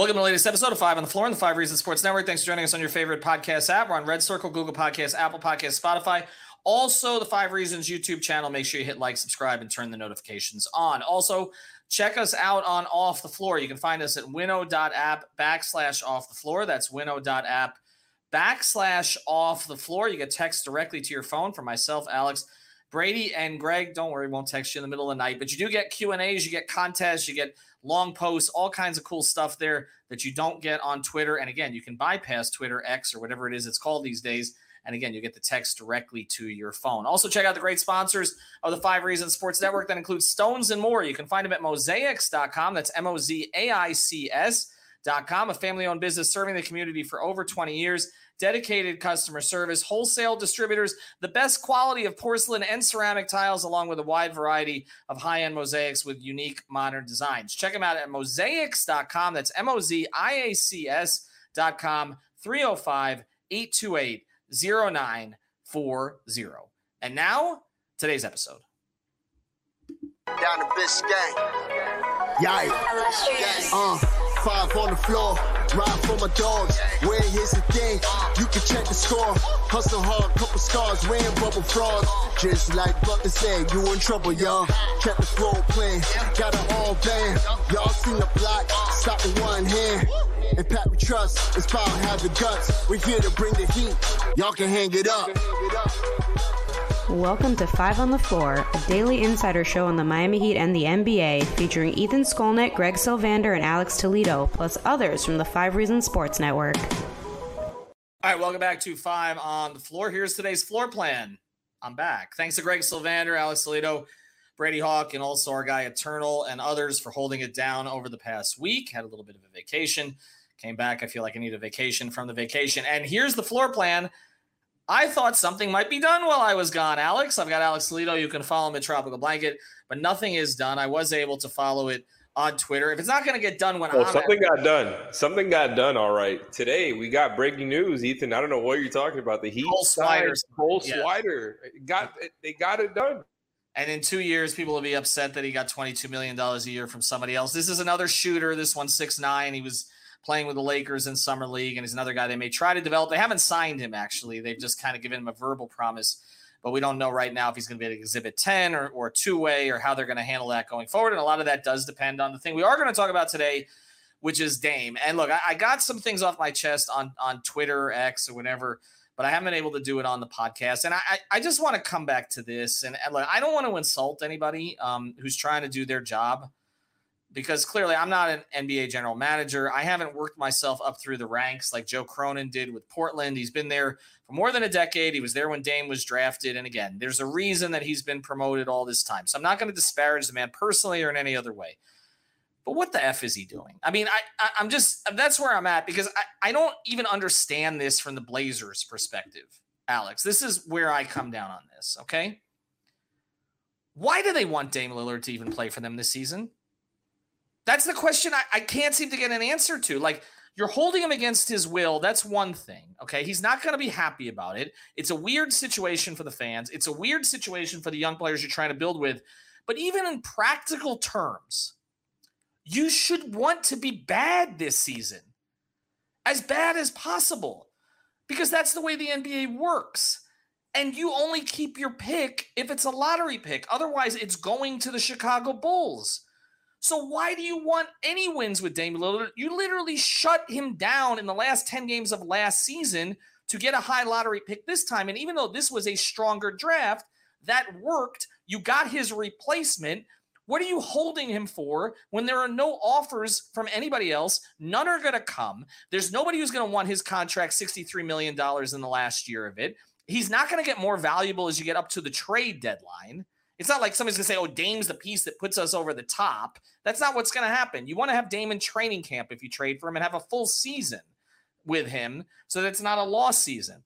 Welcome to the latest episode of Five on the Floor on the Five Reasons Sports Network. Thanks for joining us on your favorite podcast app. We're on Red Circle, Google Podcasts, Apple Podcasts, Spotify. Also, the Five Reasons YouTube channel. Make sure you hit like, subscribe, and turn the notifications on. Also, check us out on Off the Floor. You can find us at winnow.app backslash off the floor. That's winnow.app backslash off the floor. You get text directly to your phone from myself, Alex, Brady, and Greg. Don't worry, won't text you in the middle of the night, but you do get Q&As, you get contests, you get – long posts, all kinds of cool stuff there that you don't get on Twitter. And again, you can bypass Twitter X or whatever it is it's called these days. And again, you get the text directly to your phone. Also, check out the great sponsors of the Five Reasons Sports Network that includes Stones and more. You can find them at mozaics.com. That's M O Z A I C S.com, a family owned business serving the community for over 20 years dedicated customer service, wholesale distributors, the best quality of porcelain and ceramic tiles, along with a wide variety of high end mosaics with unique modern designs. Check them out at mozaics.com. That's M O Z I A C S.com, 305 828 0940. And now, today's episode. Down to Biscayne. Yikes. Uh, five on the floor. Ride for my dogs. Where here's the thing. You can check the score. Hustle hard, couple scars, wearing bubble frogs. Just like Butler said, you in trouble, y'all. Kept the floor playing. Got it all band. Y'all seen the block. Stop with one hand. And Pat we trust. It's power have the guts. We're here to bring the heat. Y'all can hang it up. Welcome to Five on the Floor, a daily insider show on the Miami Heat and the NBA, featuring Ethan Skolnick, Greg Sylvander, and Alex Toledo, plus others from the Five Reasons Sports Network. All right, welcome back to Five on the Floor. Here's today's floor plan. I'm back. Thanks to Greg Sylvander, Alex Toledo, Brady Hawk, and also our guy Eternal and others for holding it down over the past week. Had a little bit of a vacation. Came back. I feel like I need a vacation from the vacation. And here's the floor plan I thought something might be done while I was gone, Alex. I've got Alex Toledo. You can follow him at Tropical Blanket, but nothing is done. I was able to follow it on Twitter. If it's not going to get done when well, I'm something got done. Something got done. All right. Today we got breaking news, Ethan. I don't know what you're talking about. The Heat Cole Swider. Cole Yeah. Swider got they got it done. And in two years, people will be upset that he got $22 million a year from somebody else. This is another shooter. This one's six nine. He was playing with the Lakers in summer league, and he's another guy they may try to develop. They haven't signed him actually. They've just kind of given him a verbal promise, but we don't know right now if he's going to be an exhibit 10 or, or two way or how they're going to handle that going forward. And a lot of that does depend on the thing we are going to talk about today, which is Dame. And look, I, I got some things off my chest on on Twitter, X, or whatever. But I haven't been able to do it on the podcast, and I I, I just want to come back to this. And, and look, I don't want to insult anybody um, who's trying to do their job because clearly I'm not an NBA general manager. I haven't worked myself up through the ranks like Joe Cronin did with Portland. He's been there for more than a decade. He was there when Dame was drafted. And again, there's a reason that he's been promoted all this time. So I'm not going to disparage the man personally or in any other way. But what the F is he doing? I mean, I, I I'm just that's where I'm at because I, I don't even understand this from the Blazers perspective, Alex. This is where I come down on this, okay? Why do they want Dame Lillard to even play for them this season? That's the question I, I can't seem to get an answer to. Like, you're holding him against his will. That's one thing. Okay. He's not going to be happy about it. It's a weird situation for the fans. It's a weird situation for the young players you're trying to build with. But even in practical terms, you should want to be bad this season, as bad as possible, because that's the way the NBA works. And you only keep your pick if it's a lottery pick. Otherwise, it's going to the Chicago Bulls. So why do you want any wins with Dame Lillard? You literally shut him down in the last 10 games of last season to get a high lottery pick this time. And even though this was a stronger draft, that worked. You got his replacement. What are you holding him for when there are no offers from anybody else? None are going to come. There's nobody who's going to want his contract $63 million in the last year of it. He's not going to get more valuable as you get up to the trade deadline. It's not like somebody's to say, oh, Dame's the piece that puts us over the top. That's not what's to happen. You want to have Dame in training camp if you trade for him and have a full season with him so that it's not a lost season.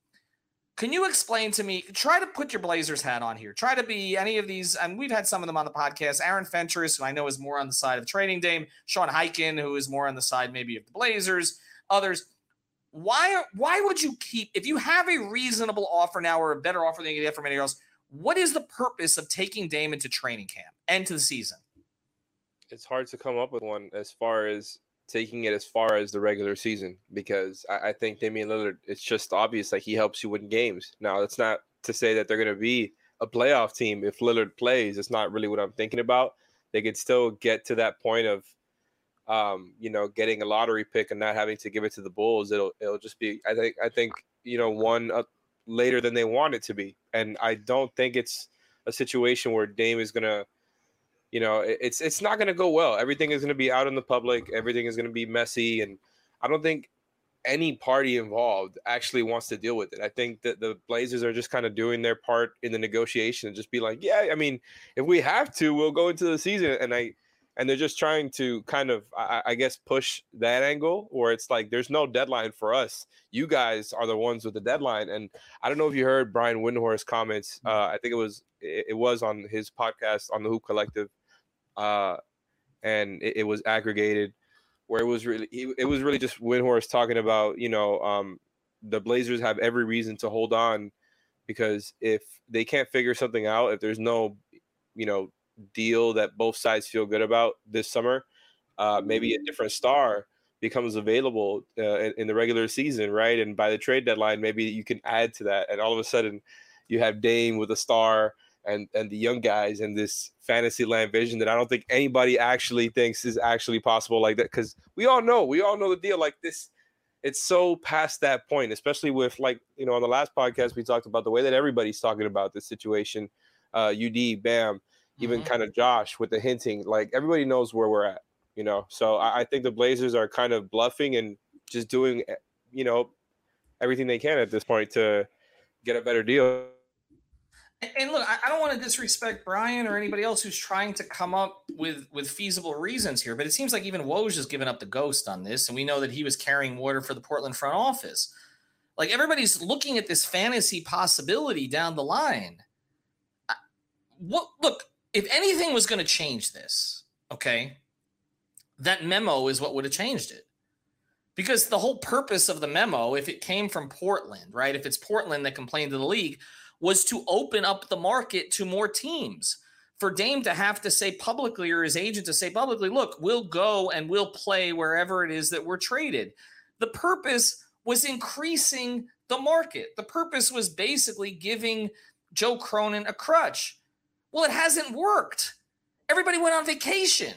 Can you explain to me? Try to put your Blazers hat on here. Try to be any of these, and we've had some of them on the podcast. Aaron Fentress, who I know is more on the side of trading Dame. Sean Highkin, who is more on the side maybe of the Blazers. Others. Why? Why would you keep if you have a reasonable offer now or a better offer than you get from anybody else? What is the purpose of taking Damon to training camp and to the season? It's hard to come up with one as far as taking it as far as the regular season because I, I think Damian Lillard, it's just obvious like he helps you win games. Now, that's not to say that they're going to be a playoff team if Lillard plays. It's not really what I'm thinking about. They could still get to that point of, um, you know, getting a lottery pick and not having to give it to the Bulls. It'll it'll just be. I think I think you know one uh, later than they want it to be, and I don't think it's a situation where Dame is gonna you know, it's it's not to go well. Everything is to be out in the public. Everything is to be messy, and I don't think any party involved actually wants to deal with it. I think that the Blazers are just kind of doing their part in the negotiation and just be like, yeah, I mean, if we have to, we'll go into the season. And I and they're just trying to kind of, I, I guess, push that angle where it's like there's no deadline for us. You guys are the ones with the deadline. And I don't know if you heard Brian Windhorst's comments. Mm. Uh, I think it was it, it was on his podcast on the Hoop Collective uh, and it, it, was aggregated where it was really it was really just Windhorst talking about you know um, the Blazers have every reason to hold on because if they can't figure something out, if there's no you know deal that both sides feel good about this summer, uh, maybe a different star becomes available uh, in, in, the regular season, right? And by the trade deadline, maybe you can add to that, and all of a sudden, you have Dame with a star and and the young guys and this fantasy land vision that I don't think anybody actually thinks is actually possible like that because we all know we all know the deal like this it's so past that point especially with like you know on the last podcast we talked about the way that everybody's talking about this situation uh UD Bam even mm-hmm. kind of Josh with the hinting like everybody knows where we're at you know so I, I think the Blazers are kind of bluffing and just doing eh, you know everything they can at this point to get a better deal and look, I don't want to disrespect Brian or anybody else who's trying to come up with with feasible reasons here, but it seems like even Woj has given up the ghost on this, and we know that he was carrying water for the Portland front office. Like everybody's looking at this fantasy possibility down the line. What look, if anything was going to change this, okay, that memo is what would have changed it. Because the whole purpose of the memo, if it came from Portland, right? If it's Portland that complained to the league, was to open up the market to more teams. For Dame to have to say publicly or his agent to say publicly, look, we'll go and we'll play wherever it is that we're traded. The purpose was increasing the market. The purpose was basically giving Joe Cronin a crutch. Well, it hasn't worked. Everybody went on vacation.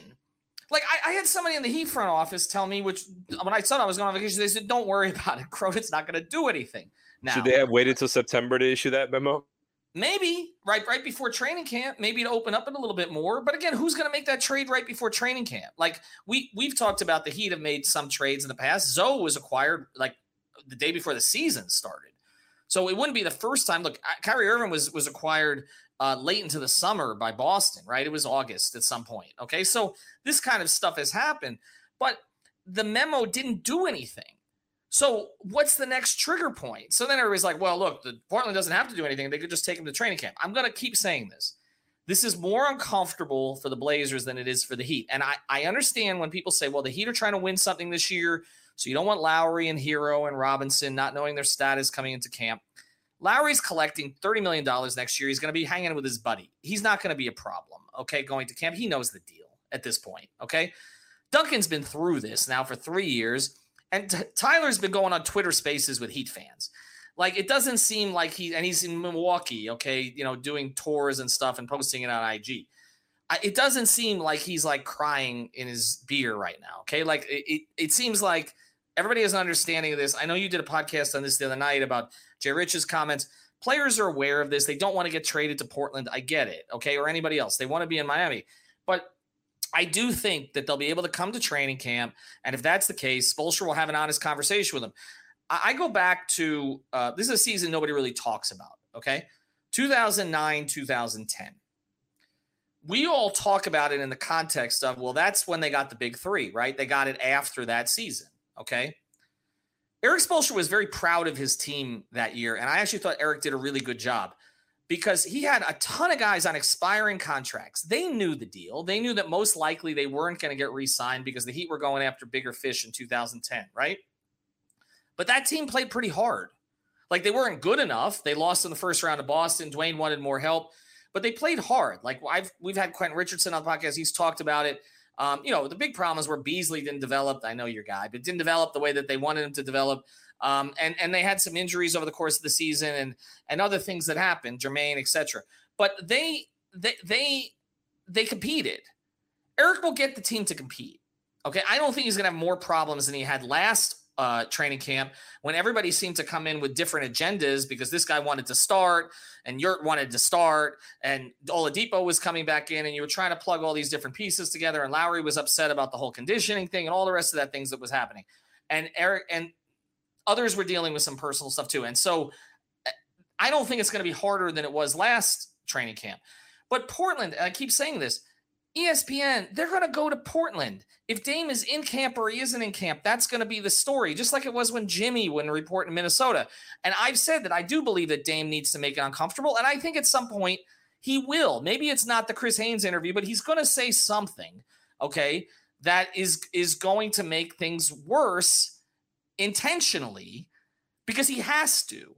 Like I, I, had somebody in the Heat front office tell me, which when I said I was going on vacation, they said, "Don't worry about it. Cronin's not going to do anything." Now, should they have waited till September to issue that memo? Maybe right right before training camp, maybe to open up it a little bit more. But again, who's going to make that trade right before training camp? Like we we've talked about, the Heat have made some trades in the past. Zo was acquired like the day before the season started, so it wouldn't be the first time. Look, Kyrie Irving was was acquired uh, late into the summer by Boston, right? It was August at some point. Okay, so this kind of stuff has happened, but the memo didn't do anything. So what's the next trigger point? So then everybody's like, well, look, the Portland doesn't have to do anything. They could just take him to training camp. I'm going to keep saying this. This is more uncomfortable for the Blazers than it is for the Heat. And I, I understand when people say, well, the Heat are trying to win something this year. So you don't want Lowry and Herro and Robinson not knowing their status coming into camp. Lowry's collecting $30 million next year. He's going to be hanging with his buddy. He's not going to be a problem, okay, going to camp. He knows the deal at this point, okay? Duncan's been through this now for three years. And t- Tyler's been going on Twitter Spaces with Heat fans. Like it doesn't seem like he and he's in Milwaukee, okay, you know, doing tours and stuff and posting it on IG. I, it doesn't seem like he's like crying in his beer right now. Okay, like it, it, it seems like everybody has an understanding of this. I know you did a podcast on this the other night about Jay Rich's comments. Players are aware of this. They don't want to get traded to Portland. I get it. Okay, or anybody else. They want to be in Miami, but I do think that they'll be able to come to training camp, and if that's the case, Spoelstra will have an honest conversation with them. I, I go back to uh, this is a season nobody really talks about. Okay, 2009, 2010 we all talk about it in the context of, well, that's when they got the big three, right? They got it after that season. Okay. Erik Spoelstra was very proud of his team that year. And I actually thought Erik did a really good job because he had a ton of guys on expiring contracts. They knew the deal. They knew that most likely they weren't going to get re signed because the Heat were going after bigger fish in 2010, right? But that team played pretty hard. Like they weren't good enough. They lost in the first round of Boston. Dwyane wanted more help but they played hard. Like I've we've had Quentin Richardson on the podcast. He's talked about it. Um, you know, the big problem is where Beasley didn't develop. I know your guy, but didn't develop the way that they wanted him to develop. Um, and and they had some injuries over the course of the season and and other things that happened, Jermaine, etc. But they they they they competed. Erik will get the team to compete. Okay, I don't think he's gonna have more problems than he had last uh, training camp when everybody seemed to come in with different agendas because this guy wanted to start and Yurt wanted to start and Oladipo was coming back in and you were trying to plug all these different pieces together and Lowry was upset about the whole conditioning thing and all the rest of that things that was happening. And Erik and others were dealing with some personal stuff too. And so eh, I don't think it's going to be harder than it was last training camp. But Portland, I keep saying this, ESPN, they're going to go to Portland. If Dame is in camp or he isn't in camp, that's going to be the story, just like it was when Jimmy wouldn't report in Minnesota. And I've said that I do believe that Dame needs to make it uncomfortable. And I think at some point he will. Maybe it's not the Chris Haynes interview, but he's going to say something, okay, that is is going to make things worse intentionally because he has to.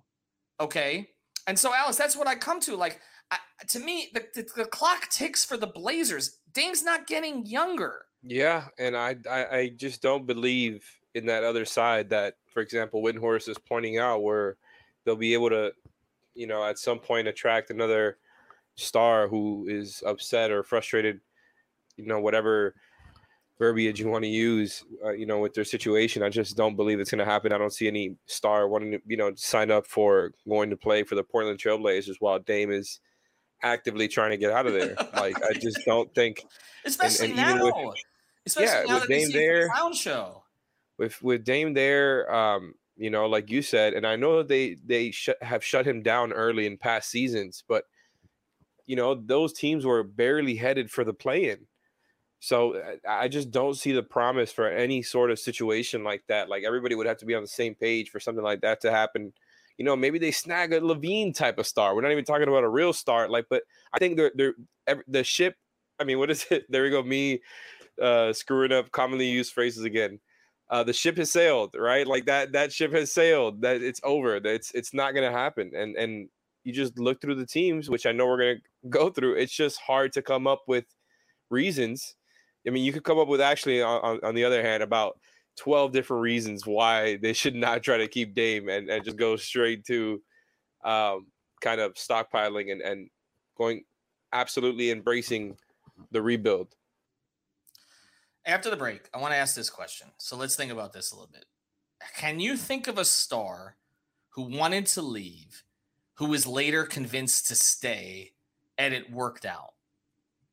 Okay. And so, Alice, that's what I come to. Like, I, to me, the, the, the clock ticks for the Blazers. Dame's not getting younger. Yeah, and I, I, I just don't believe in that other side that, for example, Windhorst is pointing out where they'll be able to, you know, at some point attract another star who is upset or frustrated, you know, whatever verbiage you want to use, uh, you know, with their situation. I just don't believe it's going to happen. I don't see any star wanting to, you know, sign up for going to play for the Portland Trailblazers while Dame is actively trying to get out of there. like I just don't think, especially and, and now, with, especially yeah, now with Dame there, clown show. With with Dame there, um, you know, like you said, and I know that they they sh- have shut him down early in past seasons, but you know those teams were barely headed for the play-in. So I just don't see the promise for any sort of situation like that. Like everybody would have to be on the same page for something like that to happen you know, maybe they snag a LaVine type of star. We're not even talking about a real star, like, but I think they're they're the ship. I mean, what is it? There we go. Me uh, screwing up commonly used phrases again. Uh, the ship has sailed, right? Like that that ship has sailed. That it's over. It's it's not gonna happen. And and you just look through the teams, which I know we're gonna go through. It's just hard to come up with reasons. I mean, you could come up with actually on, on, on the other hand about 12 different reasons why they should not try to keep Dame and, and just go straight to um, kind of stockpiling and, and going absolutely embracing the rebuild. After the break, I want to ask this question. So let's think about this a little bit. Can you think of a star who wanted to leave, who was later convinced to stay, and it worked out?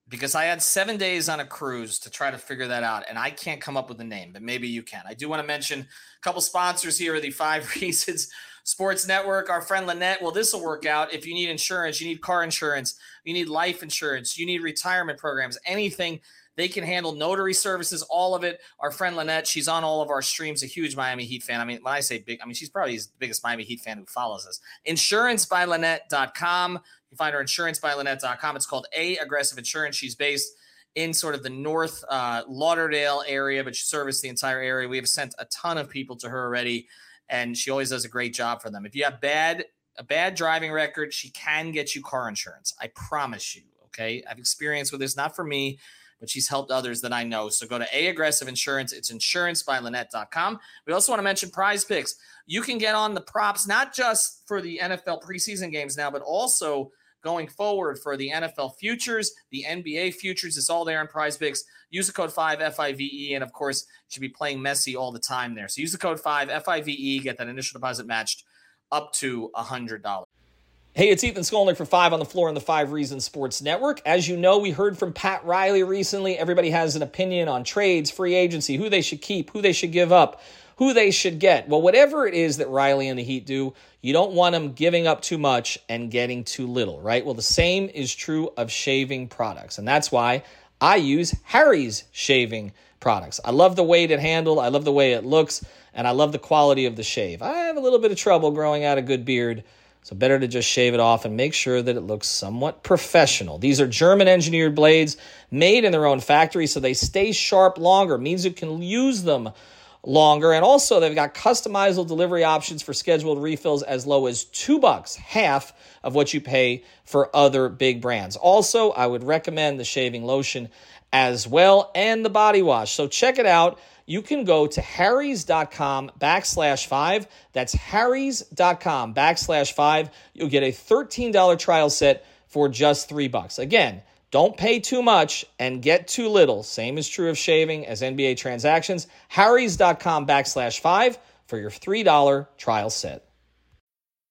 Because I had seven days on a cruise to try to figure that out, and I can't come up with a name, but maybe you can. I do want to mention a couple sponsors here: are the Five Reasons Sports Network, our friend Linnette. Well, this will work out. If you need insurance, you need car insurance, you need life insurance, you need retirement programs, anything. They can handle notary services, all of it. Our friend Linnette, she's on all of our streams, a huge Miami Heat fan. I mean, when I say big, I mean, she's probably the biggest Miami Heat fan who follows us. Insurancebylinnette.com. You can find her insurancebylinnette.com. It's called A Aggressive Insurance. She's based in sort of the North uh, Lauderdale area, but she services the entire area. We have sent a ton of people to her already, and she always does a great job for them. If you have bad a bad driving record, she can get you car insurance. I promise you. Okay, I've experience with this, not for me, but she's helped others that I know. So go to A Aggressive Insurance. It's insurancebylinnette.com. We also want to mention PrizePicks. You can get on the props, not just for the NFL preseason games now, but also going forward for the NFL futures, the NBA futures. It's all there in PrizePicks. Use the code 5 FIVE. And of course, you should be playing Messi all the time there. So use the code 5 FIVE, get that initial deposit matched up to $100. Hey, it's Ethan Skolnick for Five on the Floor on the Five Reasons Sports Network. As you know, we heard from Pat Riley recently. Everybody has an opinion on trades, free agency, who they should keep, who they should give up, who they should get. Well, whatever it is that Riley and the Heat do, you don't want them giving up too much and getting too little, right? Well, the same is true of shaving products. And that's why I use Harry's shaving products. I love the weight it handles, I love the way it looks, and I love the quality of the shave. I have a little bit of trouble growing out a good beard so better to just shave it off and make sure that it looks somewhat professional. These are German engineered blades made in their own factory so they stay sharp longer, means you can use them longer. And also they've got customizable delivery options for scheduled refills as low as two bucks, half of what you pay for other big brands. Also, I would recommend the shaving lotion as well and the body wash. So check it out you can go to harrys.com backslash five. That's harrys.com backslash five. You'll get a $13 trial set for just three bucks. Again, don't pay too much and get too little. Same is true of shaving as NBA transactions. Harrys.com backslash five for your $3 trial set.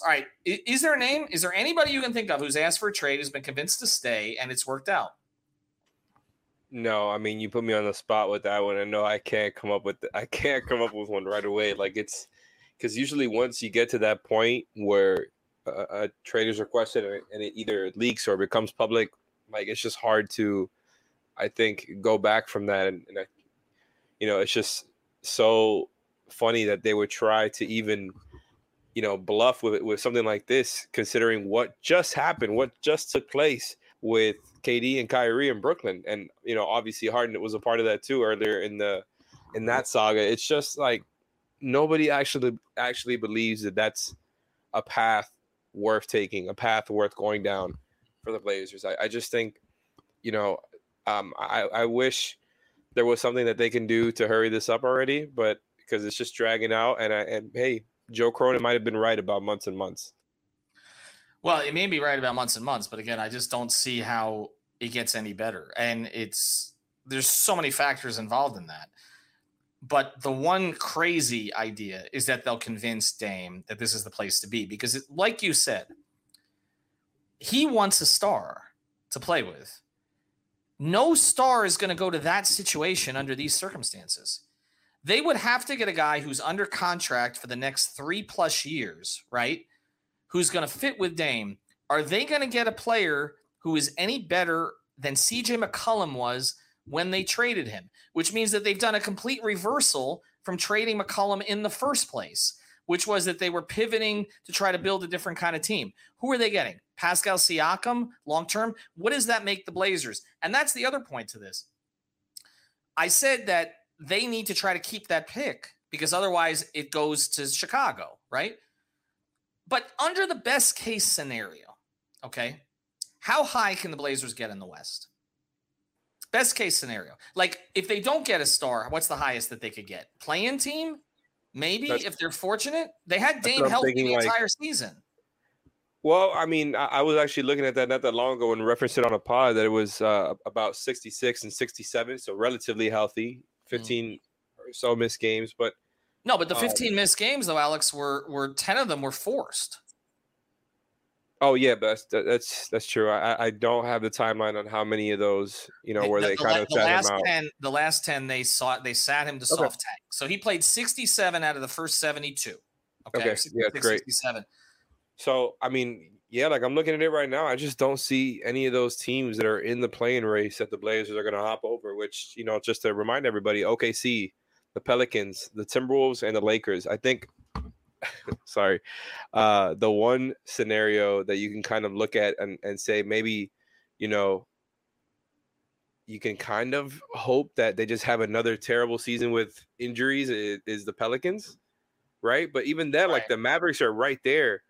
All right. Is there a name? Is there anybody you can think of who's asked for a trade, who's been convinced to stay, and it's worked out? No, I mean you put me on the spot with that one. I know I can't come up with the, I can't come up with one right away. Like it's because usually once you get to that point where a, a trade is requested and it either leaks or becomes public, like it's just hard to, I think, go back from that. And, and I, you know, it's just so funny that they would try to even you know, bluff with with something like this, considering what just happened, what just took place with KD and Kyrie in Brooklyn, and you know, obviously Harden was a part of that too earlier in the in that saga. It's just like nobody actually actually believes that that's a path worth taking, a path worth going down for the Blazers. I, I just think, you know, um, I, I wish there was something that they can do to hurry this up already, but because it's just dragging out. And I, and hey, Joe Cronin might have been right about months and months. Well, it may be right about months and months, but again, I just don't see how it gets any better. And it's there's so many factors involved in that. But the one crazy idea is that they'll convince Dame that this is the place to be because, it, like you said, he wants a star to play with. No star is going to go to that situation under these circumstances they would have to get a guy who's under contract for the next three plus years, right? Who's going to fit with Dame. Are they going to get a player who is any better than CJ McCollum was when they traded him? Which means that they've done a complete reversal from trading McCollum in the first place, which was that they were pivoting to try to build a different kind of team. Who are they getting? Pascal Siakam long term? What does that make the Blazers? And that's the other point to this. I said that they need to try to keep that pick because otherwise it goes to Chicago, right? But under the best case scenario, okay, how high can the Blazers get in the West? Best case scenario. Like if they don't get a star, what's the highest that they could get? Playing team? Maybe that's, if they're fortunate. They had Dame healthy the like, entire season. Well, I mean, I, I, was actually looking at that not that long ago and referenced it on a pod that it was uh, about 66 and 67, so relatively healthy. Mm. 15 mm. or so missed games, but no, but the um 15 um, missed games though, Alex, were were 10 of them were forced. Oh yeah, but that's that's that's true. I, I don't have the timeline on how many of those you know where the, they the, kind la- of the sat last him out. ten. The last ten they saw they sat him to Okay. soft tank. So he played sixty seven out of the first seventy two. Okay, Okay, yeah, great. 67. So I mean, yeah, like I'm looking at it right now. I just don't see any of those teams that are in the playing race that the Blazers are going to hop over. Which you know, just to remind everybody, OKC, the Pelicans, the Timberwolves, and the Lakers. I think. sorry, uh, the one scenario that you can kind of look at and, and say maybe, you know, you can kind of hope that they just have another terrible season with injuries is, is the Pelicans, right? But even then, like the Mavericks are right there.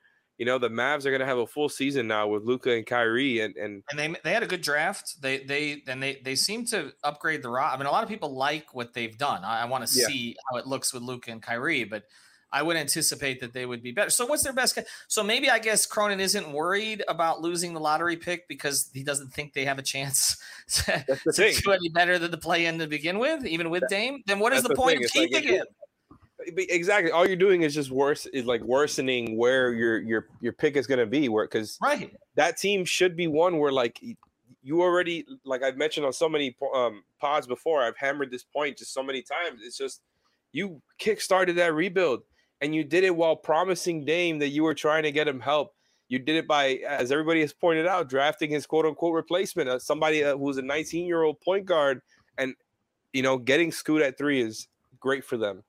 You know, the Mavs are going to have a full season now with Luka and Kyrie, and and and they they had a good draft. They they and they they seem to upgrade the ro I mean, a lot of people like what they've done. I, I want to Yeah. see how it looks with Luka and Kyrie, but I would anticipate that they would be better. So what's their best? So maybe I guess Cronin isn't worried about losing the lottery pick because he doesn't think they have a chance to, to do any better than the play in to begin with, even with Dame. Then what is the the point thing. of like keeping if him? Exactly all you're doing is just worse is like worsening where your your your pick is going to be where because Right. that team should be one where like you already like I've mentioned on so many um pods before I've hammered this point just so many times it's just you kick-started that rebuild and you did it while promising Dame that you were trying to get him help you did it by as everybody has pointed out drafting his quote-unquote replacement uh, somebody uh, who's a 19 year old point guard and you know getting Scoot at 3 is great for them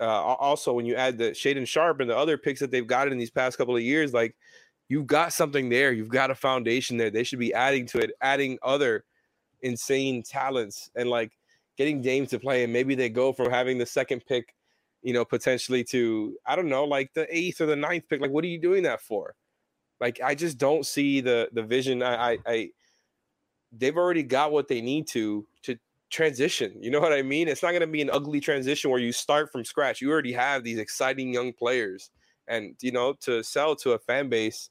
uh, also when you add the Shaedon Sharpe and the other picks that they've gotten in these past couple of years, like you've got something there. You've got a foundation there. They should be adding to it, adding other insane talents and like getting Dame to play. And maybe they go from having the second pick, you know, potentially to I don't know, like the eighth or the ninth pick. Like, what are you doing that for? Like, I just don't see the the vision. I I, I they've already got what they need to to transition. You know what I mean? It's not going to be an ugly transition where you start from scratch. You already have these exciting young players, and you know to sell to a fan base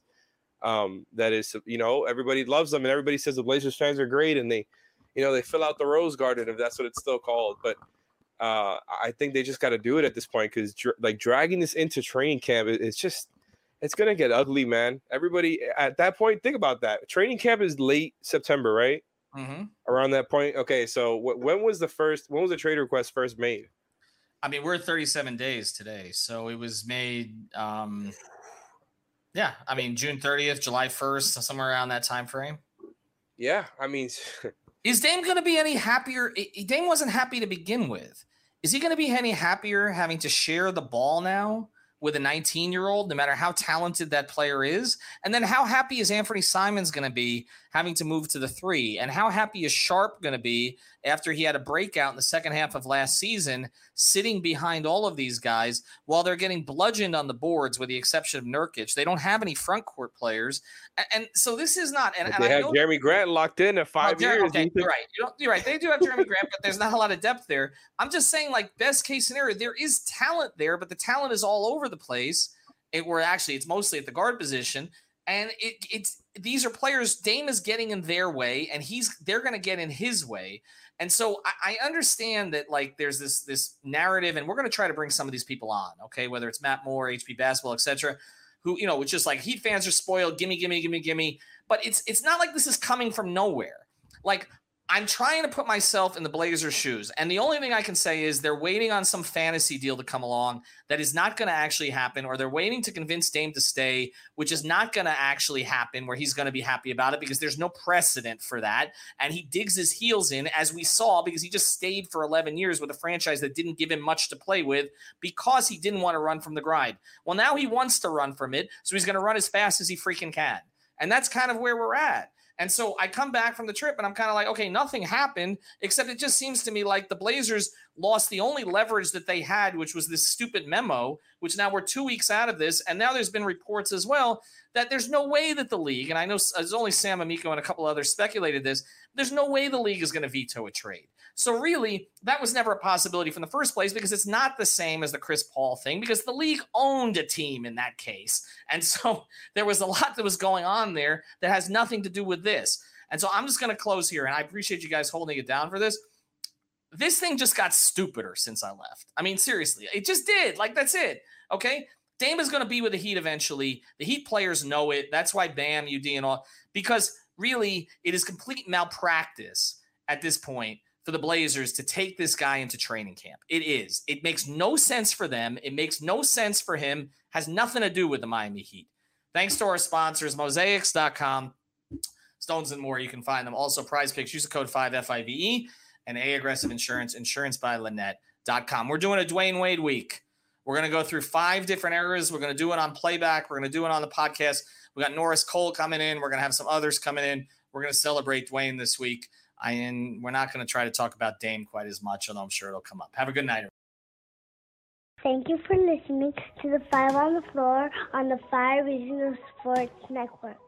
um, that is, you know, everybody loves them, and everybody says the Blazers fans are great, and they, you know, they fill out the Rose Garden if that's what it's still called. But uh, I think they just got to do it at this point because dr- like dragging this into training camp, it- it's just. It's gonna get ugly, man. Everybody at that point, think about that. Training camp is late September, right? Hmm around that point. Okay, so wh- when was the first? When was the trade request first made? I mean, we're 37 days today, so it was made. Um, yeah, I mean June 30th, July 1st, somewhere around that time frame. Yeah, I mean, Is Dame going to be any happier? I- I- Dame wasn't happy to begin with. Is he going to be any happier having to share the ball now with a 19 year old, no matter how talented that player is? And then how happy is Anthony Simons going to be having to move to the three? And how happy is Sharpe going to be after he had a breakout in the second half of last season, sitting behind all of these guys while they're getting bludgeoned on the boards, with the exception of Nurkic? They don't have any front court players. And, and so this is not, and, and they I have know Jerami Grant locked in at Oh, five Jer- years. Okay, You you're right. You don't, you're right. They do have Jerami Grant, but there's not a lot of depth there. I'm just saying, like best case scenario, there is talent there, but the talent is all over the place. It where actually it's mostly at the guard position, and it, it's these are players. Dame is getting in their way, and he's they're going to get in his way. And so I, I understand that like there's this this narrative, and we're going to try to bring some of these people on, okay? Whether it's Matt Moore, HP Basketball, etc. Who you know, it's just like Heat fans are spoiled. Gimme, gimme, gimme, gimme. But it's it's not like this is coming from nowhere. Like I'm trying to put myself in the Blazers' shoes, and the only thing I can say is they're waiting on some fantasy deal to come along that is not going to actually happen, or they're waiting to convince Dame to stay, which is not going to actually happen, where he's going to be happy about it because there's no precedent for that, and he digs his heels in, as we saw, because he just stayed for 11 years with a franchise that didn't give him much to play with because he didn't want to run from the grind. Well, now he wants to run from it, so he's going to run as fast as he freaking can, and that's kind of where we're at. And so I come back from the trip and I'm kind of like, okay, nothing happened, except it just seems to me like the Blazers lost the only leverage that they had, which was this stupid memo, which now we're two weeks out of this. And now there's been reports as well that there's no way that the league, and I know there's only Sam Amico and a couple others speculated this, there's no way the league is going to veto a trade. So really, that was never a possibility from the first place because it's not the same as the Chris Paul thing because the league owned a team in that case. And so there was a lot that was going on there that has nothing to do with this. And so I'm just going to close here and I appreciate you guys holding it down for this. This thing just got stupider since I left. I mean, seriously, it just did. Like that's it. Okay? Dame is going to be with the Heat eventually. The Heat players know it. That's why Bam, UD, and all, because really it is complete malpractice at this point for the Blazers to take this guy into training camp. It is. It makes no sense for them. It makes no sense for him. Has nothing to do with the Miami Heat. Thanks to our sponsors, mozaics.com, Stones and more. You can find them. Also, PrizePicks. Use the code 5FIVE and A Aggressive Insurance, insurance by Linnette.com. We're doing a Dwyane Wade week. We're going to go through five different eras. We're going to do it on playback. We're going to do it on the podcast. We got Norris Cole coming in. We're going to have some others coming in. We're going to celebrate Dwyane this week. I, and we're not going to try to talk about Dame quite as much, although I'm sure it'll come up. Have a good night. Thank you for listening to the Five on the Floor on the Five Reasons Sports Network.